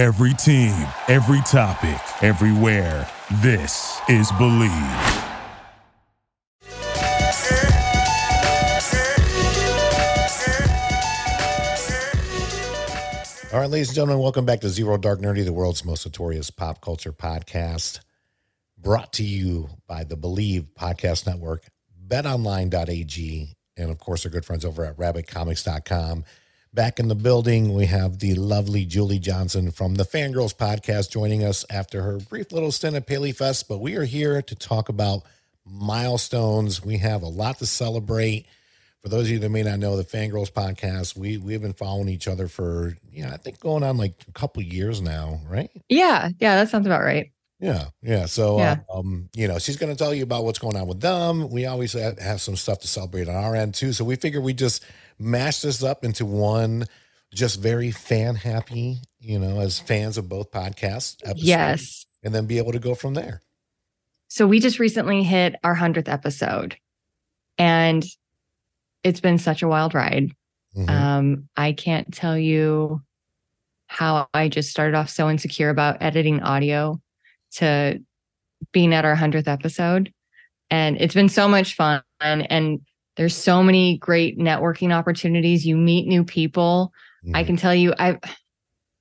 Every team, every topic, everywhere. This is Bleav. All right, ladies and gentlemen, welcome back to Zero Dark Nerdy, the world's most notorious pop culture podcast, brought to you by the Bleav Podcast Network, betonline.ag, and of course, our good friends over at rabbitcomics.com. Back in the building, we have the lovely Julie Johnson from the Fan Girls podcast joining us after her brief little stint at Paley Fest. But we are here to talk about milestones. We have a lot to celebrate. For those of you that may not know, the Fan Girls podcast, we we've been following each other for yeah, I think going on like a couple years now, right? Yeah, yeah, that sounds about right. Yeah, yeah. So, Yeah. um, you know, she's going to tell you about what's going on with them. We always have, some stuff to celebrate on our end too. So we figure we just mash this up into one, just very fan happy, you know, as fans of both podcasts. episodes, Yes. and then be able to go from there. So we just recently hit our 100th episode and it's been such a wild ride. Mhm. Um, I can't tell you how I just started off so insecure about editing audio to being at our 100th episode. And it's been so much fun. And there's so many great networking opportunities. You meet new people. I Mhm. can tell you, I,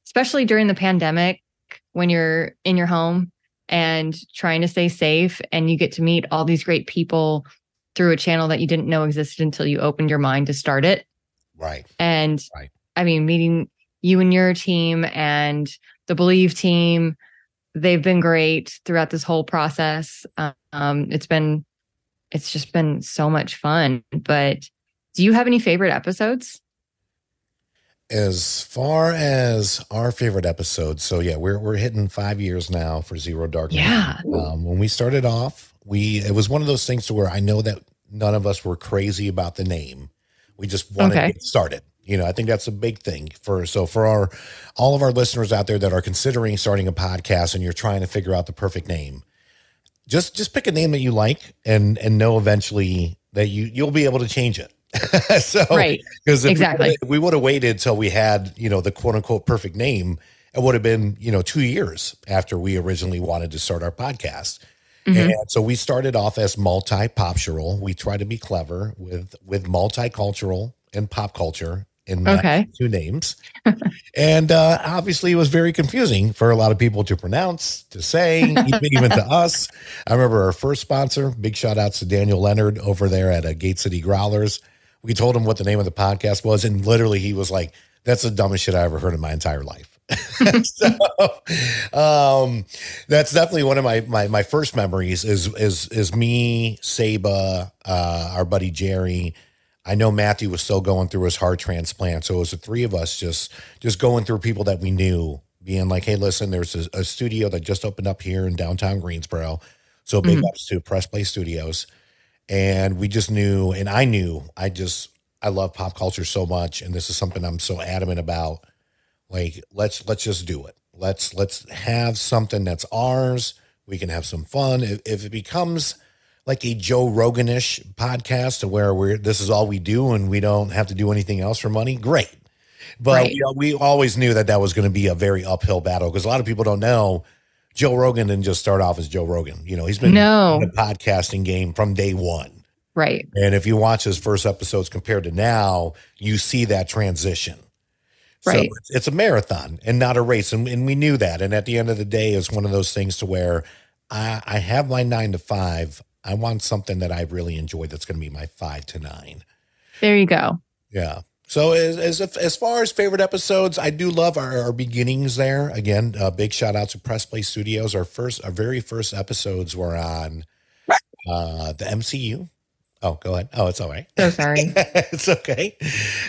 especially during the pandemic, when you're in your home and trying to stay safe, and you get to meet all these great people through a channel that you didn't know existed until you opened your mind to start it. right. And Right. I mean, meeting you and your team and the Bleav team, they've been great throughout this whole process. Um, it's been, it's just been so much fun. But do you have any favorite episodes? As far as our favorite episodes, so yeah, we're we're hitting five years now for Zero Dark. Yeah. Um, when we started off, we it was one of those things to where I know that none of us were crazy about the name. We just wanted Okay. to get started. You know, I think that's a big thing for so for our all of our listeners out there that are considering starting a podcast and you're trying to figure out the perfect name. Just just pick a name that you like and and know eventually that you you'll be able to change it. so Right. because Exactly. we would have waited till we had, you know, the quote unquote perfect name, it would have been, you know, two years after we originally wanted to start our podcast. Mhm. And so we started off as multi poptural. We try to be clever with with multicultural and pop culture in that Okay. two names. and uh, obviously, it was very confusing for a lot of people to pronounce, to say, even, even to us. I remember our first sponsor. Big shout outs to Daniel Leonard over there at uh, Gate City Growlers. We told him what the name of the podcast was, and literally he was like, "That's the dumbest shit I ever heard in my entire life." so um that's definitely one of my my my first memories is is is me Saba uh our buddy Jerry I know Matthew was still going through his heart transplant. So it was the three of us just just going through people that we knew being like hey listen there's a, a studio that just opened up here in downtown Greensboro. So big Mhm. ups to Press Play Studios. And we just knew and I knew I just I love pop culture so much and this is something I'm so adamant about. Like let's let's just do it. Let's let's have something that's ours. We can have some fun. If, if it becomes like a joe roganish podcast to where we're this is all we do and we don't have to do anything else for money great but Right. we, we always knew that that was going to be a very uphill battle because a lot of people don't know joe rogan didn't just start off as joe rogan you know he's been No. in the podcasting game from day one Right. and if you watch his first episodes compared to now, you see that transition. So Right. it's, it's a marathon and not a race. And, and we knew that. And at the end of the day, it's one of those things to where I, I have my nine to five. I want something that I really enjoy that's going to be my five to nine. There you go. Yeah. So as as as far as favorite episodes, I do love our, our beginnings there. Again, uh, big shout out to Press Play Studios. Our first, our very first episodes were on uh, the MCU. Oh, go ahead. Oh, it's all right. So sorry. it's okay.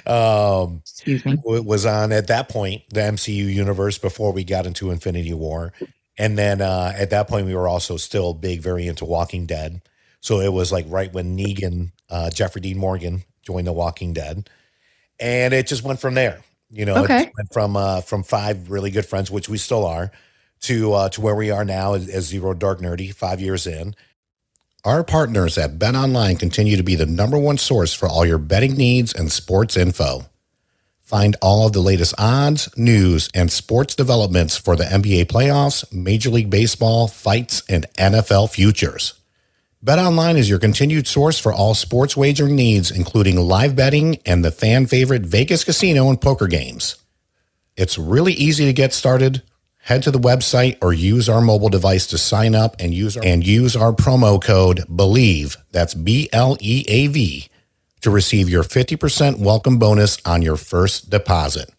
Um, Excuse me. it was on at that point the MCU universe before we got into Infinity War, and then uh, at that point we were also still big, very into Walking Dead. So it was like right when Negan, uh, Jeffrey Dean Morgan joined The Walking Dead, and it just went from there. You know, Okay. it went from uh, from five really good friends, which we still are, to uh, to where we are now as, as Zero Dark Nerdy, five years in. Our partners at Bet Online continue to be the number one source for all your betting needs and sports info. Find all of the latest odds, news, and sports developments for the NBA playoffs, Major League Baseball, fights, and NFL futures. BetOnline is your continued source for all sports wagering needs, including live betting and the fan favorite Vegas casino and poker games. It's really easy to get started. Head to the website or use our mobile device to sign up and use our, and use our promo code BLEAV, that's B L E A V, to receive your 50% welcome bonus on your first deposit.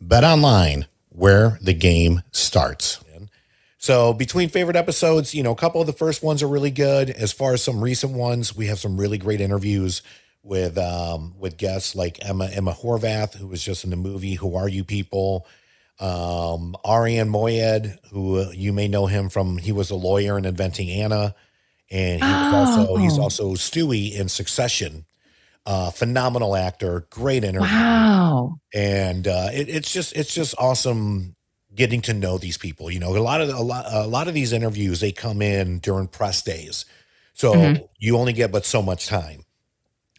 Bet online where the game starts. So between favorite episodes, you know, a couple of the first ones are really good. As far as some recent ones, we have some really great interviews with um, with guests like Emma Emma Horvath, who was just in the movie Who Are You People? Um, Arian Moayed, who uh, you may know him from, he was a lawyer in Inventing Anna, and he was also Oh. he's also Stewy in Succession. Uh, phenomenal actor, great interview Wow. and uh, it, it's just it's just awesome getting to know these people. You know, a lot of a lot a lot of these interviews they come in during press days, so Mhm. you only get but so much time.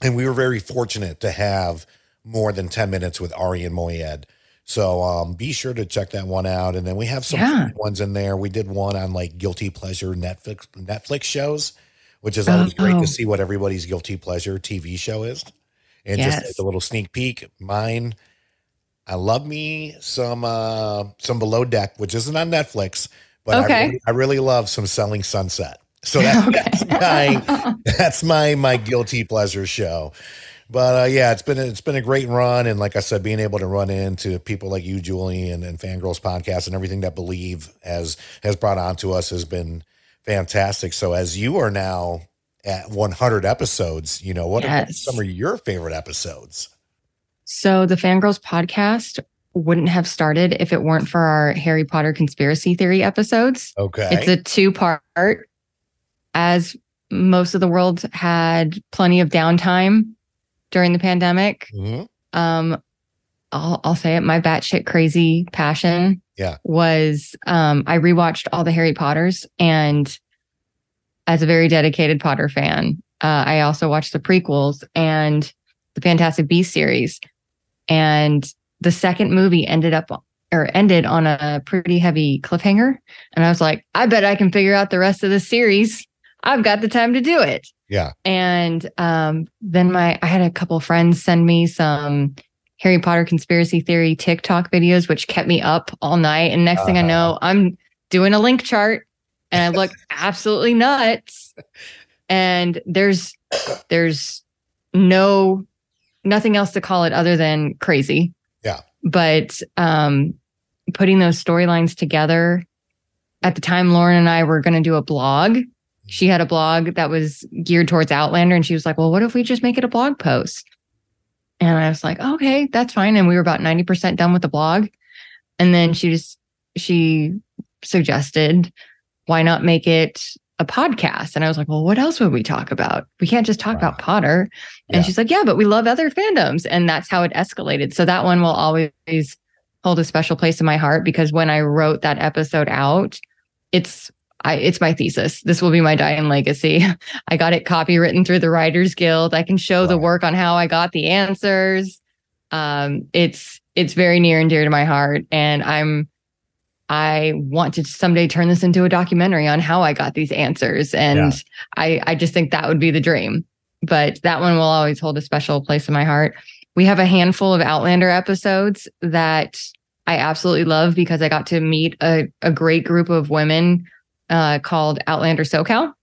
And we were very fortunate to have more than ten minutes with Arian Moayed. So um, be sure to check that one out. And then we have some Yeah. ones in there. We did one on like guilty pleasure Netflix Netflix shows, which is always great Oh. to see what everybody's guilty pleasure TV show is. And just like a little sneak peek, mine I love me some uh some below deck, which isn't on Netflix, but I, really, I really love some selling sunset. So that, that's my that's my my guilty pleasure show. But uh, yeah, it's been it's been a great run, and like I said, being able to run into people like you, Julie, and, and Fan Girls podcast, and everything that Bleav has has brought on to us has been fantastic. So as you are now at 100 episodes, you know what are some of your favorite episodes? So the Fan Girls podcast wouldn't have started if it weren't for our Harry Potter conspiracy theory episodes. Okay, It's a two part. As most of the world had plenty of downtime during the pandemic, Mhm. um, I'll, I'll say it. My batshit crazy passion, Yeah. was um, I rewatched all the Harry Potters, and as a very dedicated Potter fan, uh, I also watched the prequels and the Fantastic Beasts series, and the second movie ended up or ended on a pretty heavy cliffhanger, and I was like, I bet I can figure out the rest of the series. I've got the time to do it. Yeah. And um, then my I had a couple friends send me some Harry Potter conspiracy theory TikTok videos, which kept me up all night. And next thing I know, I'm doing a link chart and I look absolutely nuts. And there's there's no nothing else to call it other than crazy. Yeah. But um putting those storylines together at the time Lauren and I were going to do a blog. She had a blog that was geared towards Outlander and she was like, "Well, what if we just make it a blog post?" And I was like, "Okay, that's fine." And we were about 90% done with the blog. And then she just she suggested, "Why not make it a podcast?" And I was like, "Well, what else would we talk about? We can't just talk about Potter." And Yeah. she's like, "Yeah, but we love other fandoms." And that's how it escalated. So that one will always hold a special place in my heart because when I wrote that episode out, it's I, it's my thesis. This will be my dying legacy. I got it copywritten through the Writers Guild. I can show the work on how I got the answers. Um, it's it's very near and dear to my heart, and I'm I want to someday turn this into a documentary on how I got these answers, and I I just think that would be the dream. But that one will always hold a special place in my heart. We have a handful of Outlander episodes that I absolutely love because I got to meet a, a great group of women uh, called Outlander SoCal,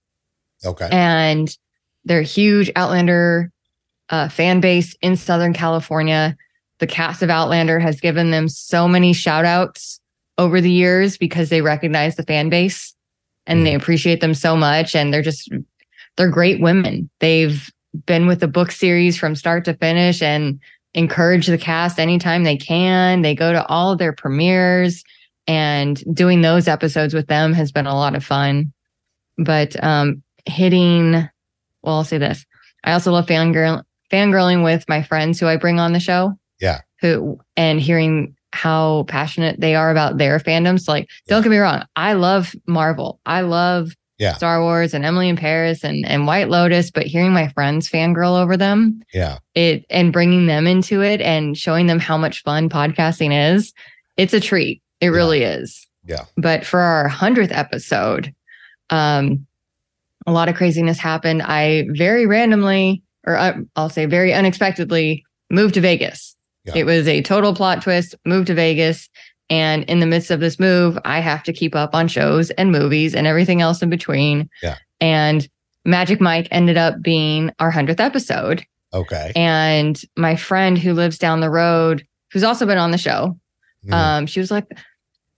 Okay. and they're a huge Outlander uh, fan base in Southern California. The cast of Outlander has given them so many shout outs over the years because they recognize the fan base and they appreciate them so much. And they're just, they're great women. They've been with the book series from start to finish and encourage the cast anytime they can. They go to all of their premieres and doing those episodes with them has been a lot of fun. But um hitting well, I'll say this. I also love fangirl fangirling with my friends who I bring on the show. Yeah. Who and hearing how passionate they are about their fandoms. Like, don't get me wrong, I love Marvel. I love Yeah. Star Wars and Emily in Paris and and White Lotus, but hearing my friends fangirl over them, Yeah. it and bringing them into it and showing them how much fun podcasting is, it's a treat. It really is. Yeah. But for our hundredth episode, um, a lot of craziness happened. I very randomly, or uh, I'll say very unexpectedly, moved to Vegas. Yeah. It was a total plot twist. Moved to Vegas, and in the midst of this move, I have to keep up on shows and movies and everything else in between. Yeah. And Magic Mike ended up being our hundredth episode. Okay. And my friend who lives down the road, who's also been on the show, Mhm. um, she was like,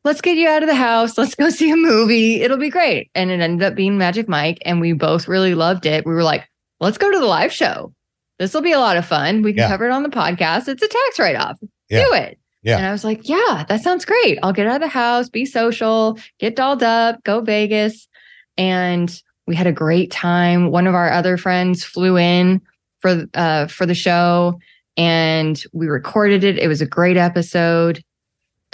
let's get you out of the house. Let's go see a movie. It'll be great. And it ended up being Magic Mike. And we both really loved it. We were like, let's go to the live show. This will be a lot of fun. We can Yeah. cover it on the podcast. It's a tax write off. Yeah. Do it. Yeah. And I was like, yeah, that sounds great. I'll get out of the house, be social, get dolled up, go Vegas. And we had a great time. One of our other friends flew in for uh for the show and we recorded it. It was a great episode.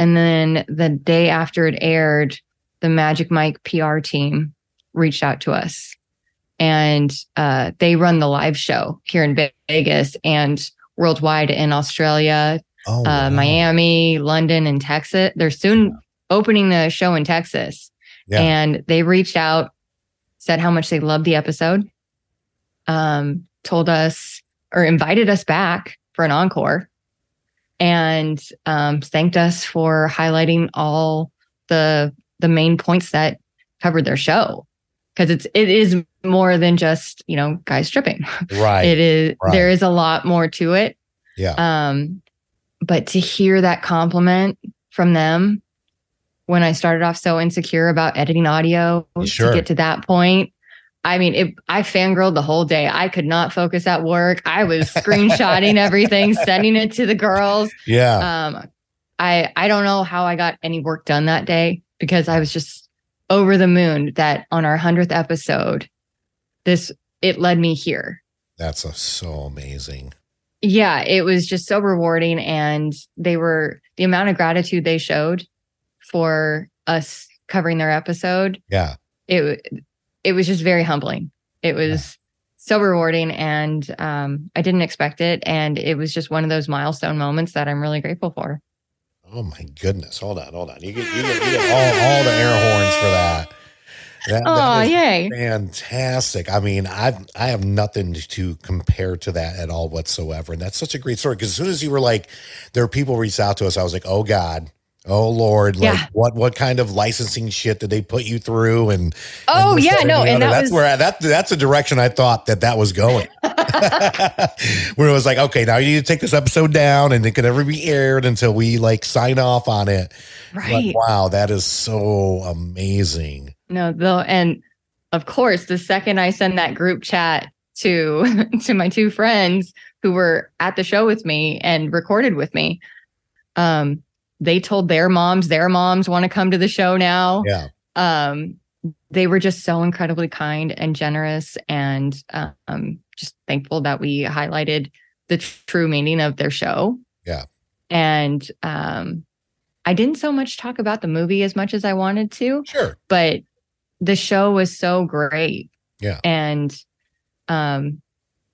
And then the day after it aired, the Magic Mike PR team reached out to us. And uh, they run the live show here in Vegas and worldwide in Australia, oh, uh. Miami, London, and Texas. They're soon opening the show in Texas. Yeah. And they reached out, said how much they loved the episode, um, told us or invited us back for an encore, and um, thanked us for highlighting all the the main points that covered their show because it's it is more than just you know guys stripping Right. it is right. there is a lot more to it yeah. um but to hear that compliment from them when i started off so insecure about editing audio Sure. to get to that point i mean it, i fangirled the whole day i could not focus at work i was screenshotting everything sending it to the girls yeah. um i i don't know how i got any work done that day because i was just over the moon that on our 100th episode this it led me here That's a, so amazing. yeah it was just so rewarding and they were the amount of gratitude they showed for us covering their episode Yeah. it it was just very humbling it was so rewarding and um i didn't expect it and it was just one of those milestone moments that i'm really grateful for Oh my goodness. Hold on. Hold on. You get you get, you get all, all the air horns for that. That- that oh is yay Fantastic. I mean, I I have nothing to compare to that at all whatsoever. And that's such a great story. Because as soon as you were like, there are people reached out to us, I was like, oh God, oh Lord, like Yeah. what what kind of licensing shit did they put you through? And oh and yeah no the and that that's was where I, that that's a direction I thought that that was going. where it was like, okay, now you need to take this episode down, and it could never be aired until we like sign off on it. But right wow, that is so amazing. No, though, and of course, the second I send that group chat to to my two friends who were at the show with me and recorded with me, um, they told their moms, their moms want to come to the show now. Yeah, Um, they were just so incredibly kind and generous, and um, just thankful that we highlighted the true meaning of their show. Yeah. and um, I didn't so much talk about the movie as much as I wanted to sure. but the show was so great. Yeah. And um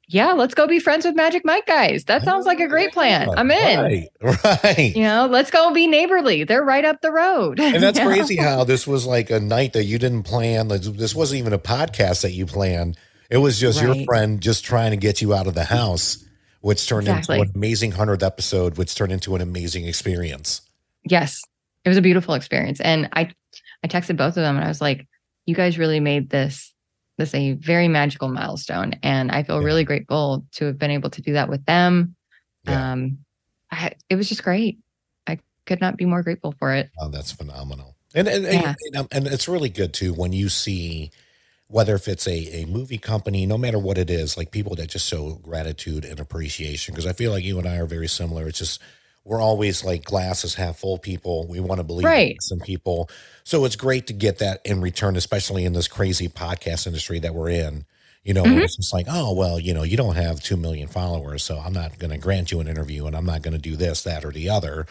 yeah, let's go be friends with Magic Mike guys. That sounds like a oh, great plan. I'm in. Right, right. You know, let's go be neighborly. They're right up the road. And that's know? crazy how this was like a night that you didn't plan. This wasn't even a podcast that you planned. It was just your friend just trying to get you out of the house, which turned Exactly. into an amazing 100th episode, which turned into an amazing experience. Yes. It was a beautiful experience. And I I texted both of them and I was like, you guys really made this this a very magical milestone. And I feel Yeah. really grateful to have been able to do that with them. Yeah. Um I, it was just great. I could not be more grateful for it. Oh, that's phenomenal. And and, Yeah. and and it's really good too when you see whether if it's a, a movie company, no matter what it is, like people that just show gratitude and appreciation. Because I feel like you and I are very similar. It's just we're always like glasses half full people. We want to believe Right. in some people. So it's great to get that in return, especially in this crazy podcast industry that we're in. You know, Mhm. it's just like, oh well, you know, you don't have two million followers, so I'm not going to grant you an interview, and I'm not going to do this, that, or the other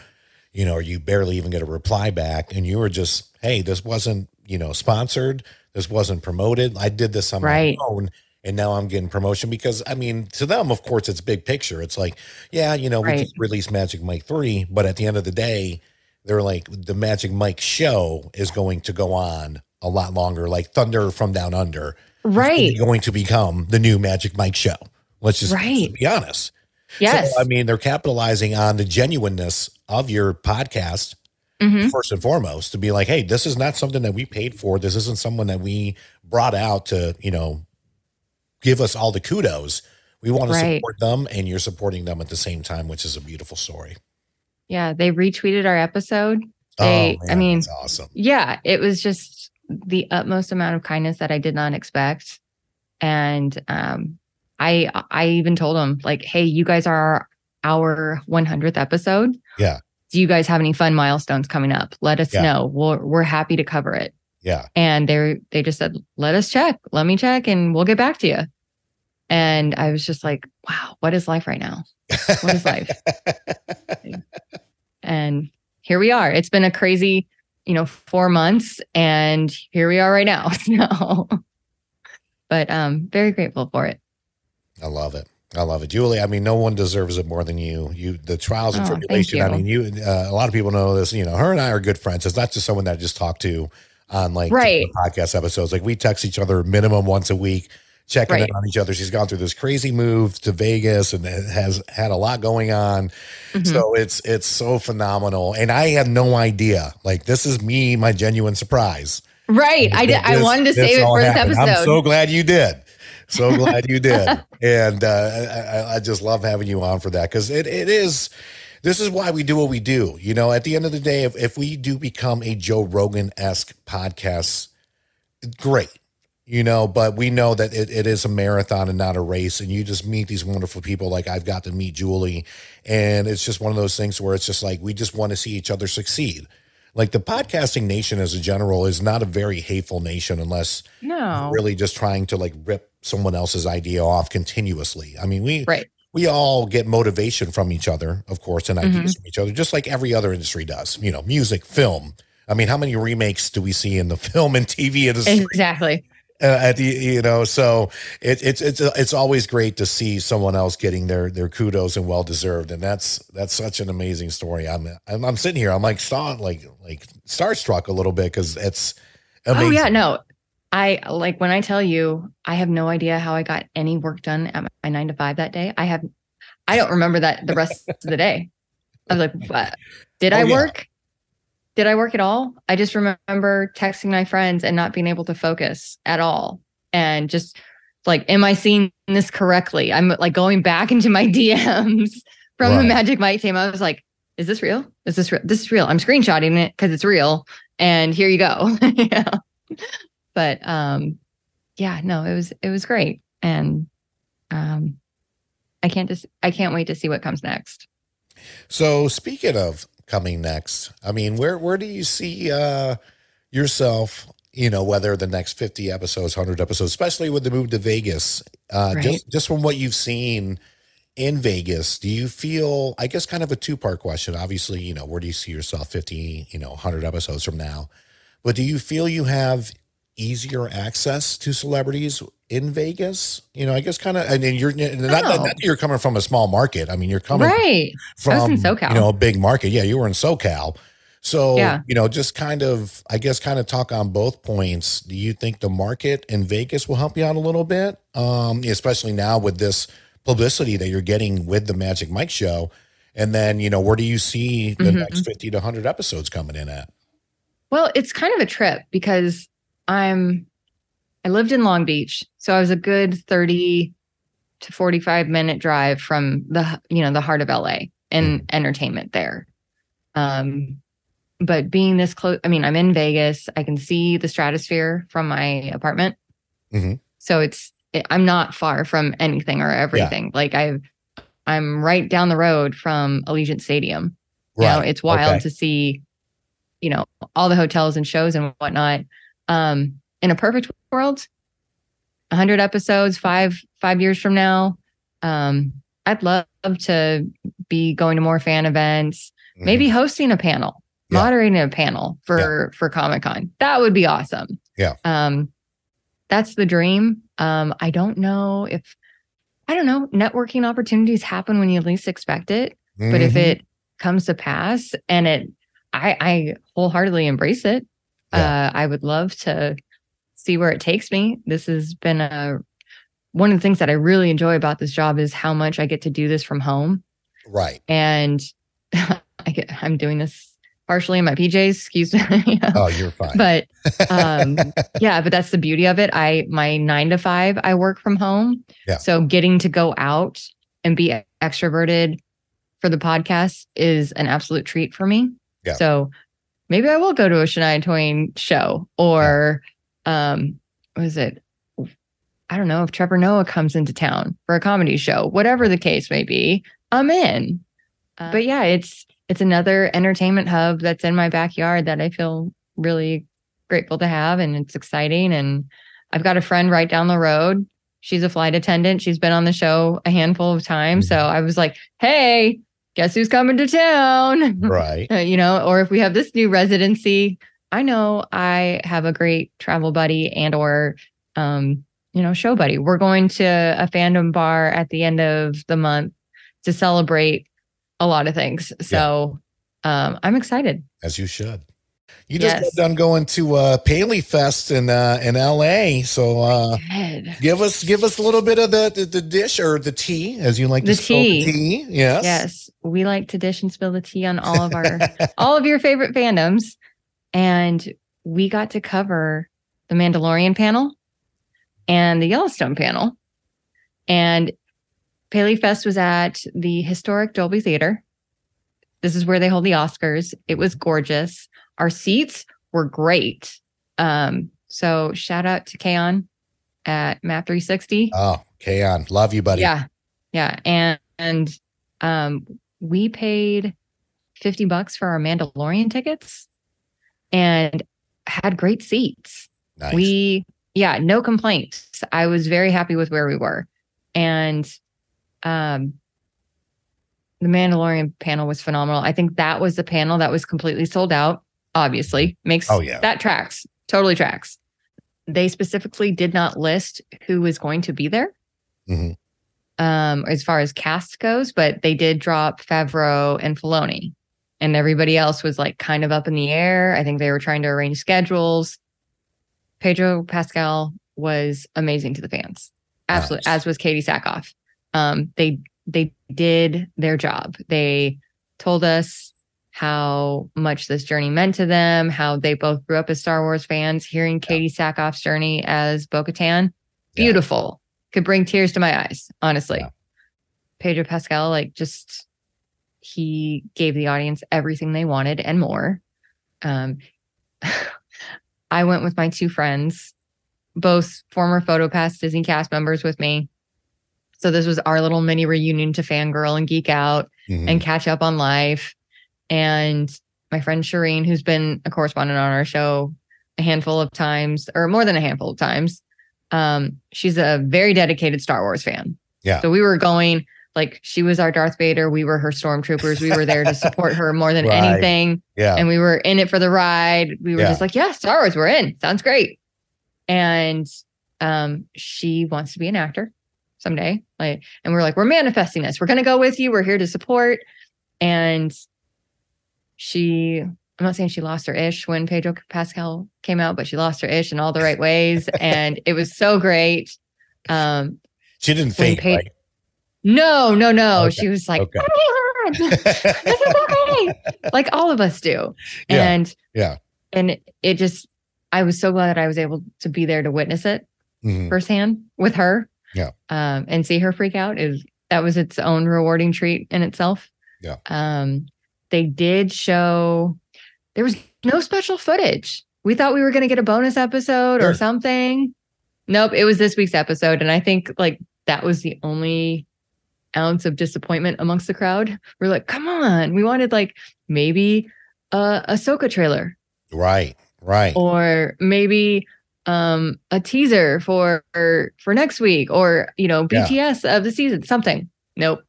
you know, or you barely even get a reply back, and you were just, hey, this wasn't, you know, sponsored. This wasn't promoted. I did this on Right. my own, and now I'm getting promotion because I mean, to them, of course, it's big picture. It's like, yeah, you know, we just released Magic Mike three, but at the end of the day, they're like the Magic Mike show is going to go on a lot longer. Like Thunder from Down Under, Right. going to become the new Magic Mike show. Let's just Right. be honest. Yes. So, I mean, they're capitalizing on the genuineness of your podcast Mhm. first and foremost to be like, hey, this is not something that we paid for. This isn't someone that we brought out to, you know, give us all the kudos. We want to Right. support them, and you're supporting them at the same time, which is a beautiful story. Yeah. They retweeted our episode. They, I mean, that's awesome. yeah, it was just the utmost amount of kindness that I did not expect. And um, I I even told them like, hey, you guys are our 100th episode. Yeah. Do you guys have any fun milestones coming up? Let us Yeah. know. We're we're happy to cover it. Yeah, And they they just said, let us check. Let me check, and we'll get back to you. And I was just like, wow, what is life right now? What is life? and here we are. It's been a crazy, you know, four months, and here we are right now. So, but um, very grateful for it. I love it. I love it, Julie. I mean, no one deserves it more than you. You, the trials and Oh, tribulation. I mean, you. Uh, a lot of people know this. You know, her and I are good friends. It's not just someone that I just talk to on like Right. podcast episodes. Like we text each other minimum once a week, checking Right. in on each other. She's gone through this crazy move to Vegas and has had a lot going on. Mhm. So it's it's so phenomenal, and I had no idea. Like this is me, my genuine surprise. right. I did. I wanted to save it for this happened. episode. I'm so glad you did. So glad you did. And uh, I, I- I just love having you on for that because it, it is. This is why we do what we do. You know, at the end of the day, if, if we do become a Joe Rogan esque podcast, great. You know, but we know that it, it is a marathon and not a race. And you just meet these wonderful people like I've got to meet Julie. And it's just one of those things where it's just like we just want to see each other succeed. Like the podcasting nation as a general is not a very hateful nation unless no. really just trying to like rip someone else's idea off continuously. I mean, we Right. we all get motivation from each other, of course, and Mm-hmm. ideas from each other, just like every other industry does. You know, music, film. I mean, how many remakes do we see in the film and TV industry? Exactly. Uh, at the you know so it, it's it's it's always great to see someone else getting their their kudos and well deserved and that's that's such an amazing story i'm i'm, I'm sitting here i'm like star like like starstruck a little bit because it's amazing Oh yeah, no. I like when I tell you I have no idea how I got any work done at my nine to five that day. I have I don't remember that the rest of the day. I was like, what? Did Oh, I yeah. work? Did I work at all? I just remember texting my friends and not being able to focus at all. And just like, am I seeing this correctly? I'm like going back into my DMs from the Magic Mike team. I was like, is this real? Is this real? This is real. I'm screenshotting it because it's real. And here you go. yeah. But um yeah, no, it was it was great. And um I can't just I can't wait to see what comes next. so speaking of coming next i mean where where do you see uh yourself you know whether the next 50 episodes 100 episodes especially with the move to vegas uh Right. just just from what you've seen in Vegas, do you feel, I guess, kind of a two part question? Obviously, you know, where do you see yourself 50, you know, 100 episodes from now? But do you feel you have easier access to celebrities in Vegas? You know, I guess kind of, and you're not, No. not you're coming from a small market. I mean, you're coming right. from, SoCal. you know, a big market. Yeah, you were in SoCal. So, Yeah. you know, just kind of, I guess, kind of talk on both points. Do you think the market in Vegas will help you out a little bit? Um, especially now with this publicity that you're getting with the Magic Mike show. And then, you know, where do you see the Mhm. next 50 to 100 episodes coming in at? Well, it's kind of a trip because I'm I lived in Long Beach, so I was a good 30 to 45 minute drive from the you know the heart of LA and entertainment there. Um but being this close, I mean, I'm in Vegas. I can see the stratosphere from my apartment. Mhm. So it's it, I'm not far from anything or everything. Like I've I'm right down the road from Allegiant Stadium. You know, it's wild Okay. to see, you know, all the hotels and shows and whatnot. Um, in a perfect world, 100 episodes, five five years from now, um, I'd love to be going to more fan events, Mhm. maybe hosting a panel, Yeah. moderating a panel for for Comic Con. That would be awesome. Yeah. Um, that's the dream. Um, I don't know if I don't know, networking opportunities happen when you least expect it. But if Mhm. it comes to pass and it I I wholeheartedly embrace it. Uh I would love to see where it takes me. This has been a one of the things that I really enjoy about this job is how much I get to do this from home. right. And I get I'm doing this partially in my PJs, excuse me. Oh, you're fine. but um yeah but that's the beauty of it i my nine to five i work from home Yeah. so getting to go out and be extroverted for the podcast is an absolute treat for me Yeah. so maybe i will go to a shania twain show or um what is it i don't know if trevor noah comes into town for a comedy show whatever the case may be i'm in Uh, but yeah it's it's another entertainment hub that's in my backyard that i feel really grateful to have and it's exciting and I've got a friend right down the road. She's a flight attendant. She's been on the show a handful of times. So I was like, "Hey, guess who's coming to town?" right. You know, or if we have this new residency, I know I have a great travel buddy and or um, you know, show buddy. We're going to a fandom bar at the end of the month to celebrate a lot of things. So um I'm excited. As you should. You just Yes. got done going to uh Paley Fest in uh in LA. So uh give us give us a little bit of the the, the dish or the tea, as you like The to tea. tea. Yes. Yes, we like to dish and spill the tea on all of our all of your favorite fandoms, and we got to cover the Mandalorian panel and the Yellowstone panel, and Paley Fest was at the historic Dolby Theater. This is where they hold the Oscars. It was gorgeous. Our seats were great. Um, so shout out to Kaon at Map 360. Oh, Kaon. Love you, buddy. Yeah. Yeah. And and um we paid 50 bucks for our Mandalorian tickets and had great seats. Nice. We yeah, no complaints. I was very happy with where we were. And um the Mandalorian panel was phenomenal. I think that was the panel that was completely sold out. Obviously, makes Oh, yeah. that tracks. Totally tracks. They specifically did not list who was going to be there Mhm. um, as far as cast goes, but they did drop Favreau and Filoni, and everybody else was like kind of up in the air. I think they were trying to arrange schedules. Pedro Pascal was amazing to the fans, absolutely, Nice. as was Katee Sackhoff. Um, they they did their job. They told us how much this journey meant to them, how they both grew up as Star Wars fans. Hearing Katee Sackhoff's journey as Bo-Katan, Yeah. beautiful could bring tears to my eyes honestly Yeah. pedro pascal like just he gave the audience everything they wanted and more um i went with my two friends both former photopass disney cast members with me so this was our little mini reunion to fangirl and geek out Mhm. and catch up on life. And my friend Shireen, who's been a correspondent on our show a handful of times, or more than a handful of times, um, she's a very dedicated Star Wars fan. Yeah. So we were going like she was our Darth Vader, we were her stormtroopers. We were there to support her more than Right. anything yeah. and we were in it for the ride. We were Yeah. just like, yeah, Star Wars, we're in. Sounds great. And um, she wants to be an actor someday. Like, and we're like, we're manifesting this. We're gonna go with you. We're here to support. And she, I'm not saying she lost her ish when Pedro Pascal came out, but she lost her ish in all the right ways. and it was so great. Um, she didn't faint, Pa- right? No, no, no. Okay. She was like, Okay. "Oh this is okay. like all of us do. Yeah. And Yeah. and it just I was so glad that I was able to be there to witness it Mhm. firsthand with her. Yeah. Um, and see her freak out is that was its own rewarding treat in itself. Yeah. Um, they did show there was no special footage. We thought we were going to get a bonus episode Sure. or something. Nope, it was this week's episode, and I think like that was the only ounce of disappointment amongst the crowd. We're like, come on, we wanted like maybe a Ahsoka trailer Right. Right. or maybe um a teaser for for next week or you know Yeah. bts of the season something nope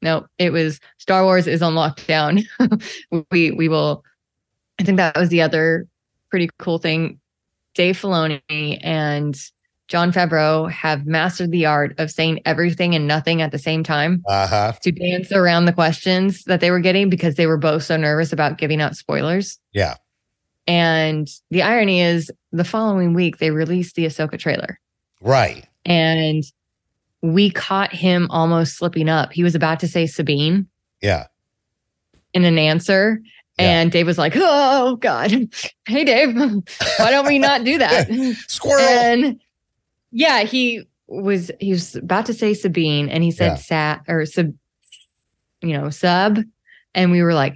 nope it was star wars is on lockdown we we will i think that was the other pretty cool thing dave filoni and Jon Favreau have mastered the art of saying everything and nothing at the same time Uh huh. to dance around the questions that they were getting because they were both so nervous about giving out spoilers. Yeah. And the irony is, the following week they released the Ahsoka trailer, Right. and we caught him almost slipping up. He was about to say Sabine Yeah. in an answer, Yeah. and Dave was like, "Oh God, hey Dave, why don't we not do that?" Squirrel. and yeah, he was he was about to say Sabine, and he said Yeah. sat or sub, you know, sub, and we were like,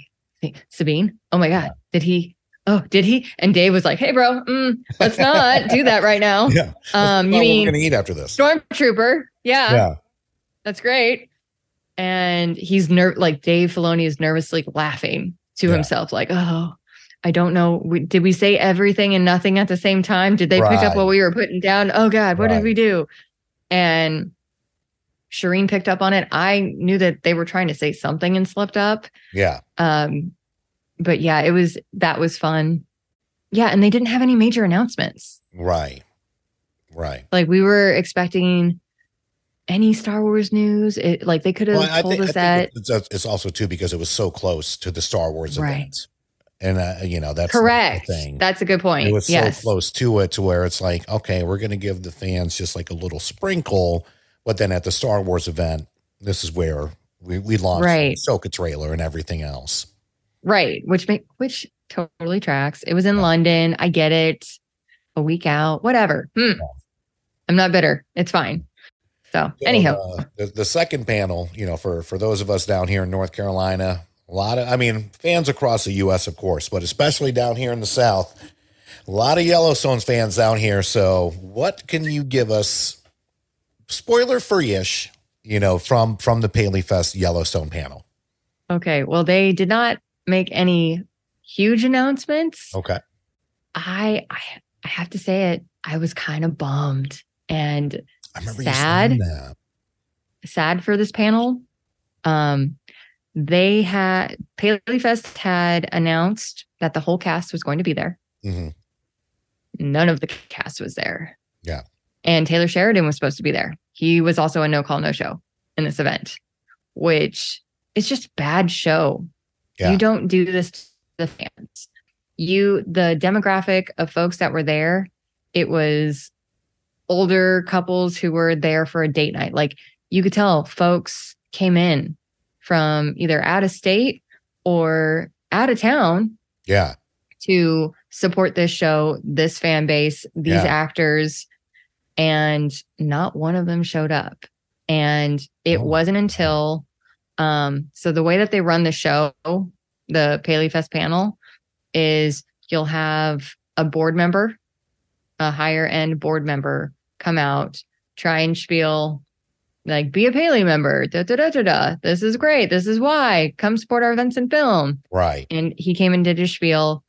Sabine, oh my God, did he? Oh, did he? And Dave was like, "Hey, bro, mm, let's not do that right now." yeah. Um, you we're mean gonna eat after this? stormtrooper? Yeah, Yeah. that's great. And he's ner- like Dave Filoni is nervously laughing to Yeah. himself, like, "Oh, I don't know. We, did we say everything and nothing at the same time? Did they pick up what we were putting down? Oh God, what Right. did we do?" And Shireen picked up on it. I knew that they were trying to say something and slipped up. Yeah. Um, but yeah, it was that was fun. Yeah, and they didn't have any major announcements. Right. Right. Like we were expecting any Star Wars news. It like they could have Well, told think, us that. it's, it's also too because it was so close to the Star Wars Right. event, and uh, you know that's Correct. The thing. That's a good point. it was yes. so close to it to where it's like, okay, we're going to give the fans just like a little sprinkle, but then at the Star Wars event, this is where we we launched Right. the Ahsoka trailer and everything else. Right. Which make which totally tracks. It was in London. I get it. A week out. Whatever. Hmm. I'm not bitter. It's fine. So, So, anyhow. uh, the, the second panel, you know, for for those of us down here in North Carolina, a lot of, I mean, fans across the U.S. of course, but especially down here in the South, a lot of Yellowstone's fans down here. So, what can you give us, spoiler free-ish, you know, from from the Paley Fest Yellowstone panel? Okay. Well, they did not make any huge announcements. Okay, I, I I have to say it. I was kind of bummed and I remember Sad? sad for this panel. Um, they had Paley Fest had announced that the whole cast was going to be there. Mhm. None of the cast was there. Yeah. And Taylor Sheridan was supposed to be there. He was also a no call, no show in this event, which is just bad show. Yeah. You don't do this to the fans. You, the demographic of folks that were there, it was older couples who were there for a date night. Like you could tell folks came in from either out of state or out of town Yeah, to support this show, this fan base, these Yeah. actors, and not one of them showed up. And it Oh. wasn't until um so the way that they run the show, the Paley Fest panel, is you'll have a board member, a higher end board member come out, try and spiel like be a Paley member. Da, da, da, da, da. This is great. This is why. Come support our events and film right. and he came and did his spiel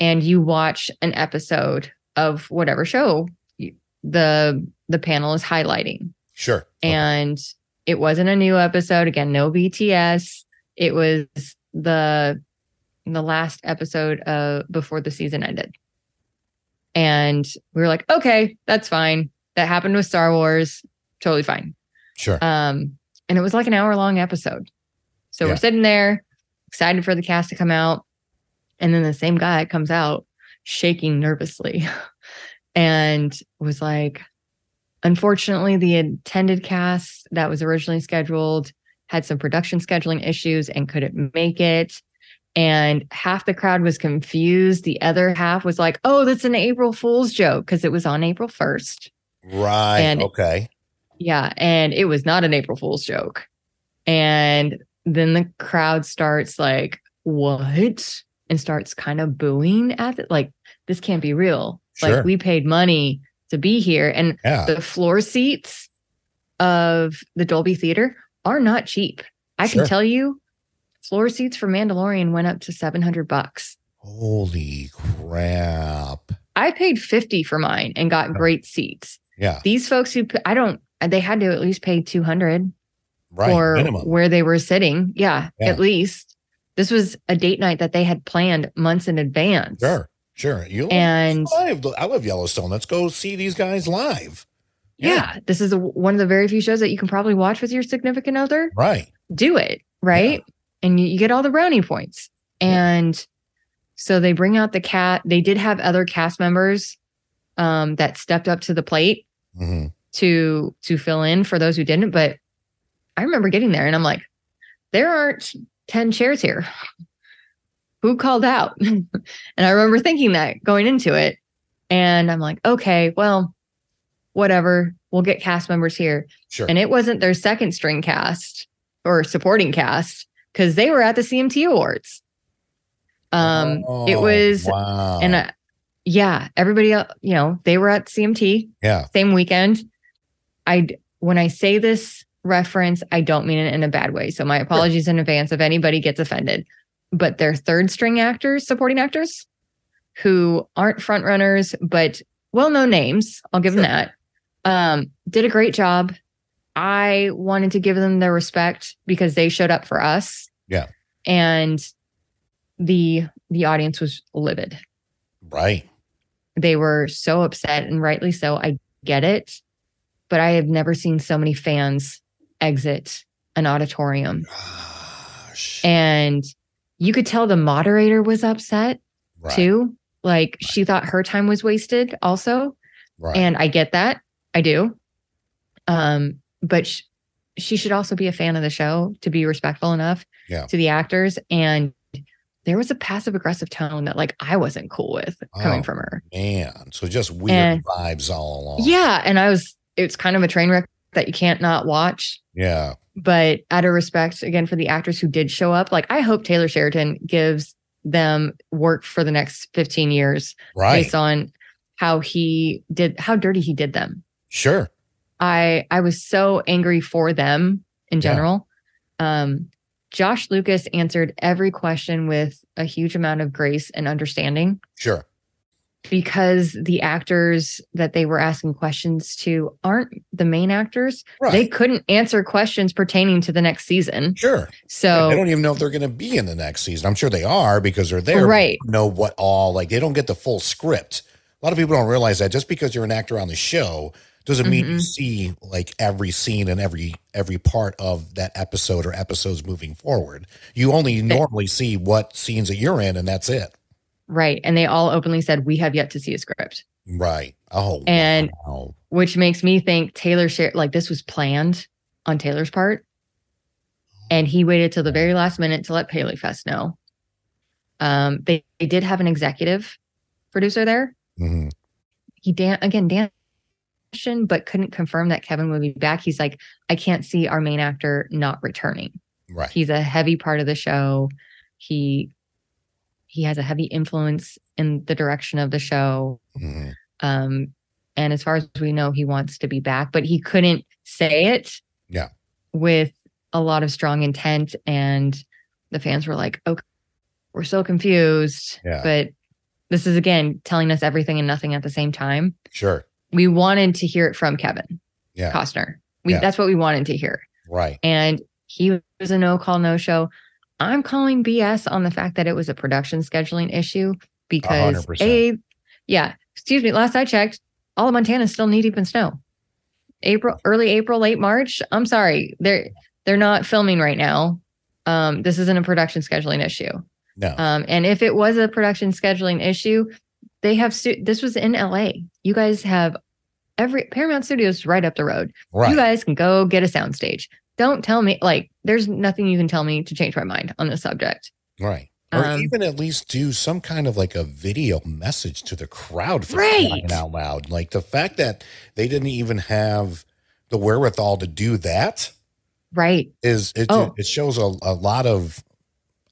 and you watch an episode of whatever show you, the the panel is highlighting Sure. Okay. and it wasn't a new episode again no bts it was the the last episode uh before the season ended and we were like okay that's fine that happened with star wars totally fine Sure. um, and it was like an hour long episode. So Yeah. we're sitting there, excited for the cast to come out. And then the same guy comes out shaking nervously and was like, unfortunately, the intended cast that was originally scheduled had some production scheduling issues and couldn't make it. And half the crowd was confused. The other half was like, oh, that's an April Fool's joke because it was on April 1st. right. and- okay. Yeah, and it was not an April Fool's joke. And then the crowd starts like, "What?" and starts kind of booing at it like this can't be real. Sure. Like we paid money to be here and Yeah. the floor seats of the Dolby Theater are not cheap. I Sure. can tell you floor seats for Mandalorian went up to 700 bucks. Holy crap. I paid 50 for mine and got great seats. Yeah. These folks who I don't they had to at least pay 200 Right. or Minimum. where they were sitting. Yeah, Yeah. at least. This was a date night that they had planned months in advance. Sure. Sure. You And- live. I love Yellowstone. Let's go see these guys live. Yeah, this is a, one of the very few shows that you can probably watch with your significant other. Right. Do it, right? And you, you get all the brownie points. And so they bring out the cat. They did have other cast members um, that stepped up to the plate hmm to to fill in for those who didn't. But I remember getting there and I'm like, there aren't 10 chairs here. Who called out? and I remember thinking that going into it. And I'm like, okay, well, whatever. We'll get cast members here. Sure. And it wasn't their second string cast or supporting cast because they were at the CMT Awards. Um, it Oh, was, wow. and uh, yeah, everybody, you know, they were at CMT yeah. same weekend. I when I say this reference, I don't mean it in a bad way. So my apologies in advance if anybody gets offended. But they're third string actors, supporting actors who aren't front runners, but well-known names. I'll give them that. Um, did a great job. I wanted to give them their respect because they showed up for us. Yeah. And the the audience was livid Right. they were so upset and rightly so i get it but i have never seen so many fans exit an auditorium Gosh. and you could tell the moderator was upset right. too like she thought her time was wasted also Right. and i get that i do um but sh- she should also be a fan of the show to be respectful enough Yeah. to the actors and there was a passive aggressive tone that like i wasn't cool with coming Oh. from her Man. So just weird And- vibes all along. Yeah, and I was it's kind of a train wreck that you can't not watch. Yeah. But out of respect again for the actors who did show up, like I hope Taylor Sheridan gives them work for the next 15 years Right. based on how he did how dirty he did them. Sure. I I was so angry for them in Yeah. general. Um Josh Lucas answered every question with a huge amount of grace and understanding. Sure. Because the actors that they were asking questions to aren't the main actors. Right. They couldn't answer questions pertaining to the next season. sure. So they don't even know if they're going to be in the next season. I'm sure they are because they're there. Right. Know what all like they don't get the full script. A lot of people don't realize that just because you're an actor on the show doesn't mean you Mhm. see like every scene and every every part of that episode or episodes moving forward. You only normally see what scenes that you're in, and that's it. Right. And they all openly said, We have yet to see a script, Right. Oh. And- wow. which makes me think Taylor shared like this was planned on Taylor's part. And he waited till the very last minute to let PaleyFest know. Um, they, they did have an executive producer there. Mhm. he dan again dan but couldn't confirm that Kevin would be back. He's like, I can't see our main actor not returning. Right. He's a heavy part of the show. He he has a heavy influence in the direction of the show. Mhm. Um, and as far as we know, he wants to be back, but he couldn't say it. Yeah. With a lot of strong intent, and the fans were like, "Okay, we're so confused." Yeah. But this is again telling us everything and nothing at the same time Sure. we wanted to hear it from Kevin Yeah. Costner. We Yeah. that's what we wanted to hear. Right. And he was a no call, no show. I'm calling BS on the fact that it was a production scheduling issue because 100%. a yeah, excuse me, last I checked, all of Montana still knee deep in snow. April, early April, late March. I'm sorry. They're they're not filming right now. Um, this isn't a production scheduling issue. No. Um, and if it was a production scheduling issue, they have stu- this was in LA. You guys have every Paramount Studios right up the road. right. You guys can go get a soundstage. Don't tell me like there's nothing you can tell me to change my mind on this subject. Right. Or Um, even at least do some kind of like a video message to the crowd for Right. crying out loud. Like the fact that they didn't even have the wherewithal to do that Right. is it, Oh. it shows a, a lot of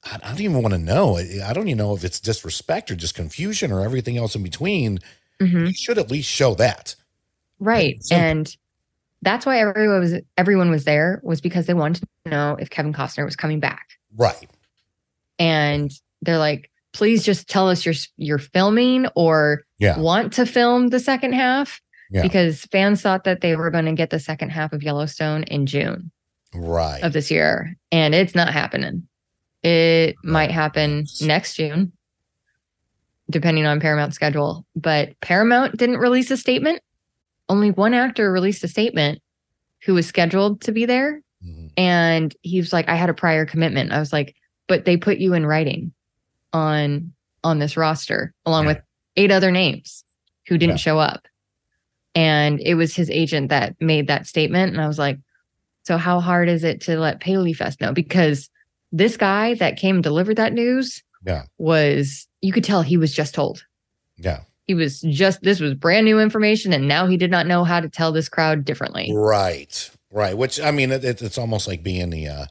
I don't even want to know. I don't even know if it's disrespect or just confusion or everything else in between. Mhm. You should at least show that. Right. And that's why everyone was everyone was there was because they wanted to know if Kevin Costner was coming back. Right. And they're like, please just tell us you're you're filming or Yeah. want to film the second half. Yeah. Because fans thought that they were going to get the second half of Yellowstone in June Right. of this year. And it's not happening. It might happen next June. depending on Paramount's schedule. But Paramount didn't release a statement. Only one actor released a statement who was scheduled to be there. Mhm. And he was like, I had a prior commitment. I was like, but they put you in writing on on this roster along Yeah. with eight other names who didn't Yeah. show up. And it was his agent that made that statement. And I was like, so how hard is it to let PaleyFest know? Because this guy that came and delivered that news Yeah. was you could tell he was just told. Yeah. He was just this was brand new information and now he did not know how to tell this crowd differently. Right. Right. Which I mean, it, it's almost like being the uh,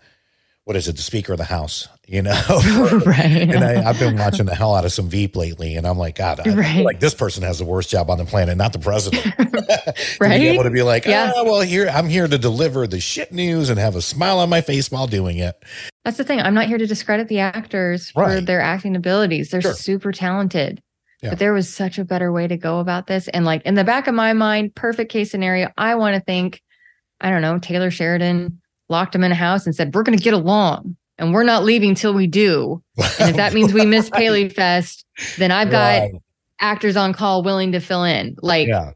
what is it, the Speaker of the House? You know. right. and I, I've been watching the hell out of some Veep lately, and I'm like, God, I Right. like this person has the worst job on the planet, not the president. Right? be able to be like, Yeah. ah, well, here I'm here to deliver the shit news and have a smile on my face while doing it. That's the thing. I'm not here to discredit the actors for their acting abilities. They're Sure. super talented. Yeah. But there was such a better way to go about this. And like in the back of my mind, perfect case scenario, I want to think, I don't know, Taylor Sheridan locked him in a house and said, We're gonna get along and we're not leaving till we do. And if that means we miss PaleyFest, then I've got Right. actors on call willing to fill in. Like yeah,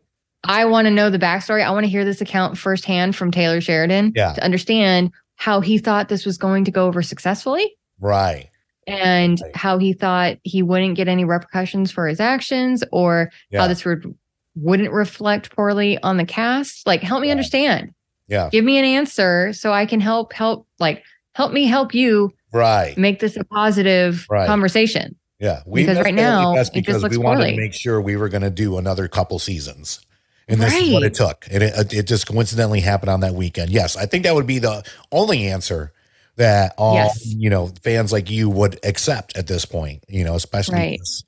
I want to know the backstory. I want to hear this account firsthand from Taylor Sheridan Yeah. to understand how he thought this was going to go over successfully right. And Right. how he thought he wouldn't get any repercussions for his actions or Yeah, how this would wouldn't reflect poorly on the cast. Like help me Right. understand. yeah, Give me an answer so I can help help like help me help you right. make this a positive Right. conversation. Yeah, we Because right now, it because we wanted poorly. to make sure we were going to do another couple seasons, and this is what it took. And it, it just coincidentally happened on that weekend. Yes, I think that would be the only answer that all Yes. you know fans like you would accept at this point. You know, especially Right. this-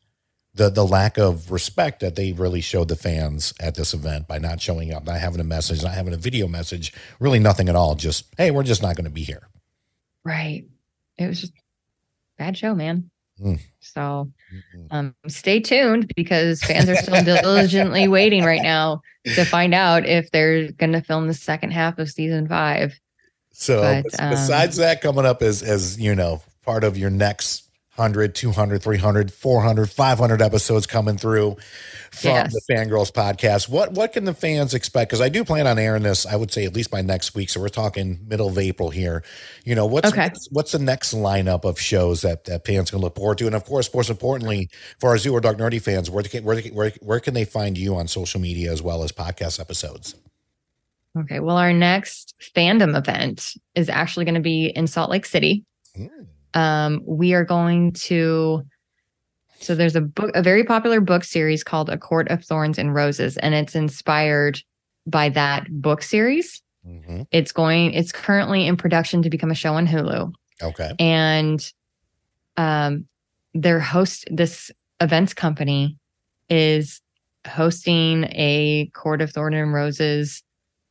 the the lack of respect that they really showed the fans at this event by not showing up, not having a message, not having a video message, really nothing at all. Just hey, we're just not going to be here. Right. It was just bad show, man. Mm. So Mhm. um, stay tuned because fans are still diligently waiting right now to find out if they're going to film the second half of season five. So But, um, besides that coming up as as you know part of your next 100 200 300 400 500 episodes coming through from Yes. the Fan Girls podcast what what can the fans expect because i do plan on airing this i would say at least by next week so we're talking middle of april here you know what's Okay. what's, what's the next lineup of shows that, that fans can look forward to and of course most importantly for our zero dark nerdy fans where, can- where, where, where can they find you on social media as well as podcast episodes Okay. Well, our next fandom event is actually going to be in Salt Lake City. Mm, Um, we are going to. So there's a book, a very popular book series called A Court of Thorns and Roses, and it's inspired by that book series. mhm. It's going. It's currently in production to become a show on Hulu. okay and um their host this events company is hosting a court of Thorns and roses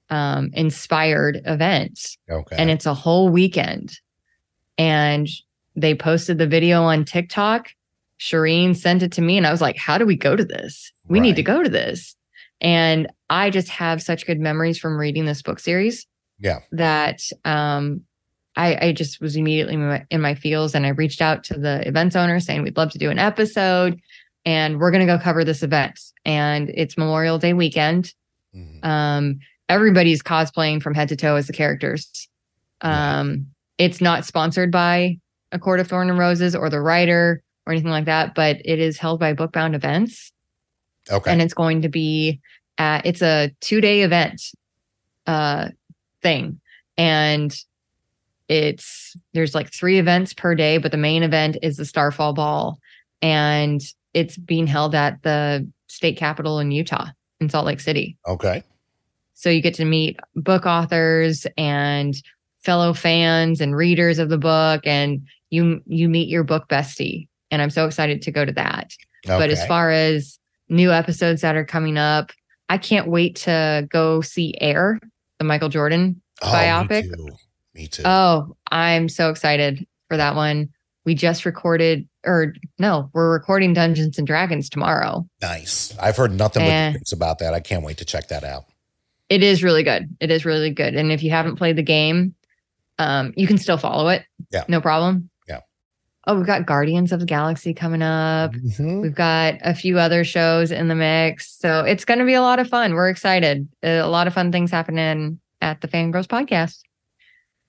um inspired event. Okay. And it's a whole weekend. And they posted the video on tiktok. Shireen sent it to me and i was like how do we go to this? We need to go to this. And i just have such good memories from reading this book series yeah. that um I, I just was immediately in my, in my feels and I reached out to the events owner saying we'd love to do an episode and we're going to go cover this event. And it's Memorial Day weekend. Mhm. Um, everybody's cosplaying from head to toe as the characters. Um, it's not sponsored by a Court of Thorn and Roses or the writer or anything like that, but it is held by Bookbound Events. Okay. And it's going to be at, it's a two day event uh thing. And it's there's like three events per day but the main event is the starfall ball. And it's being held at the state capitol in utah in salt lake city. Okay so you get to meet book authors and fellow fans and readers of the book and you you meet your book bestie and i'm so excited to go to that but as far as new episodes that are coming up, I can't wait to go see Air, the Michael Jordan. Oh, biopic. Me too. Me too. Oh, I'm so excited for that one. We just recorded, or no, we're recording Dungeons and Dragons tomorrow. nice. I've heard nothing but Eh. about that. I can't wait to check that out. It is really good. It is really good. And if you haven't played the game, um, you can still follow it. Yeah. No problem. Yeah. oh, we've got Guardians of the Galaxy coming up. Mhm. We've got a few other shows in the mix. So it's going to be a lot of fun. We're excited. A lot of fun things happening at the Fan Girls podcast.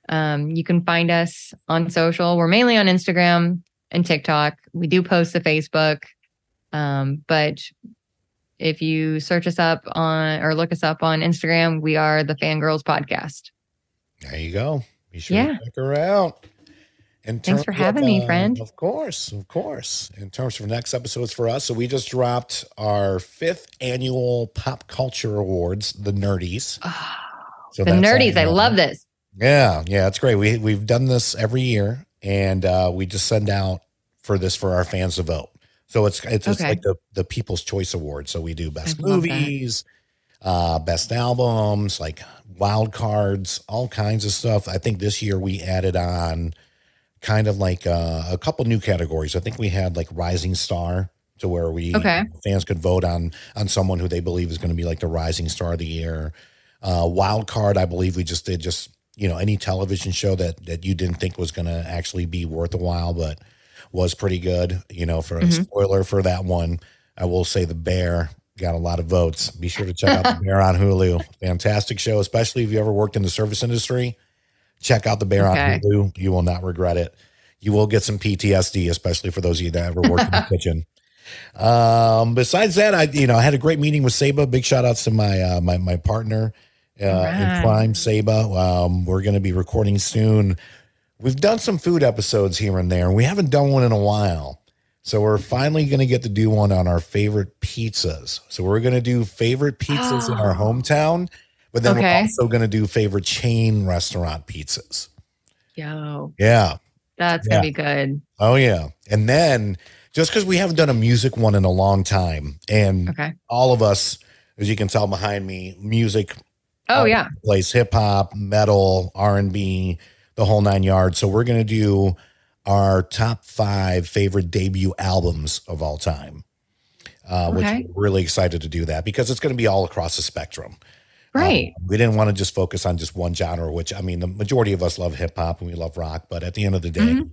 Um, you can find us on social. We're mainly on Instagram and TikTok. We do post to Facebook. Um, but if you search us up on or look us up on Instagram, we are the Fan Girls podcast. There you go. Be sure Yeah. to check her out. In Thanks for terms of, having me, uh, friend. Of course, of course. In terms of next episodes for us, so we just dropped our fifth annual pop culture awards, the Nerdies. So the nerdies. I love this. Yeah, yeah, it's great. We we've done this every year, and uh, we just send out for this for our fans to vote. So it's it's, it's like the the People's Choice Award. So we do best love that. movies, uh, best albums, like wild cards, all kinds of stuff. I think this year we added on kind of like uh, a couple new categories. I think we had like Rising Star to where we Okay. fans could vote on on someone who they believe is going to be like the rising star of the year. Uh, wild card, I believe we just did just you know any television show that that you didn't think was going to actually be worth a while, but was pretty good. You know, for a Mhm. spoiler for that one, I will say the Bear got a lot of votes. Be sure to check out the Bear on Hulu. Fantastic show, especially if you ever worked in the service industry. Check out the Bear Okay. on Hulu. You will not regret it. You will get some PTSD, especially for those of you that ever worked in the kitchen. Um, besides that, I you know I had a great meeting with Saba. Big shout outs to my uh, my my partner uh, in Alright. crime, Saba. Um, we're going to be recording soon. We've done some food episodes here and there, and we haven't done one in a while. So we're finally going to get to do one on our favorite pizzas. So we're going to do favorite pizzas in our Oh. hometown, but then we're also going to do favorite chain restaurant pizzas. Yo, Yeah. that's Yeah. gonna be good. Oh yeah. And then just because we haven't done a music one in a long time, and Okay. all of us, as you can tell behind me, music Oh Uh, yeah. plays hip hop, metal, R and B, the whole nine yards. So we're gonna do our top five favorite debut albums of all time. Uh, which Okay. we're really excited to do that because it's going to be all across the spectrum. Right. Um, we didn't want to just focus on just one genre, which I mean, the majority of us love hip hop and we love rock, but at the end of the day, Mhm.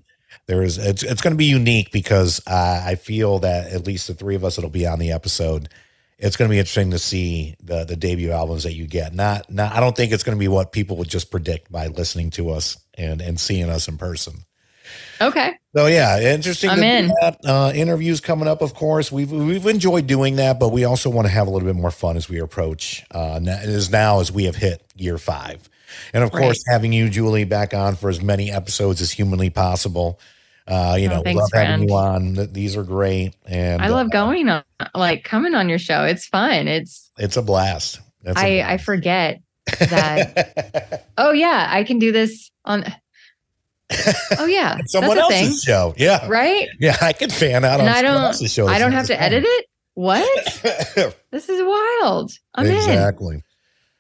there is it's it's going to be unique because uh, I feel that at least the three of us that'll be on the episode, it's going to be interesting to see the the debut albums that you get. Not not I don't think it's going to be what people would just predict by listening to us and and seeing us in person. okay. So yeah, interesting. I'm to in. that. Uh, interviews coming up, of course. We've we've enjoyed doing that, but we also want to have a little bit more fun as we approach. Uh, na- now as we have hit year five, and of course, having you, Julie, back on for as many episodes as humanly possible. Uh, you Oh, know, thanks, love having you on. These are great, and I love uh, going on, like coming on your show. It's fun. It's It's a blast. A I I blast. forget. that- Oh yeah, I can do this on. Oh yeah, Someone that's a else's show. Yeah, right? yeah. I can fan out And on I someone don't- else's show. I don't have to edit it. What? This is wild. I'm in.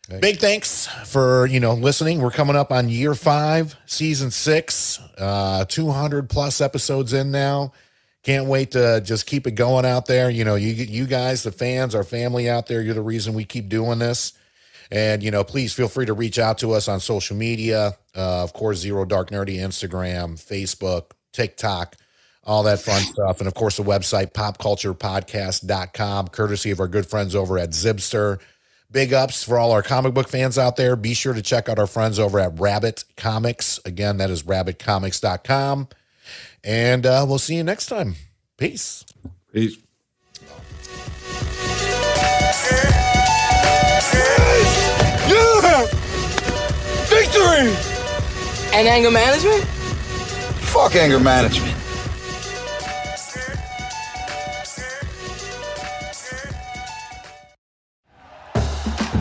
Exactly. Big thanks for you know listening. We're coming up on year five, season six, uh, two hundred plus episodes in now. Can't wait to just keep it going out there. You know, you you guys, the fans, our family out there, you're the reason we keep doing this. And you know, please feel free to reach out to us on social media. Uh, of course, Zero Dark Nerdy, Instagram, Facebook, TikTok, all that fun stuff. And of course, the website, popculturepodcast.com, courtesy of our good friends over at Zibster. Big ups for all our comic book fans out there. Be sure to check out our friends over at Rabbit Comics. Again, that is rabbitcomics.com. And uh, we'll see you next time. Peace. Peace. Yeah! Victory! And anger management? Fuck anger management.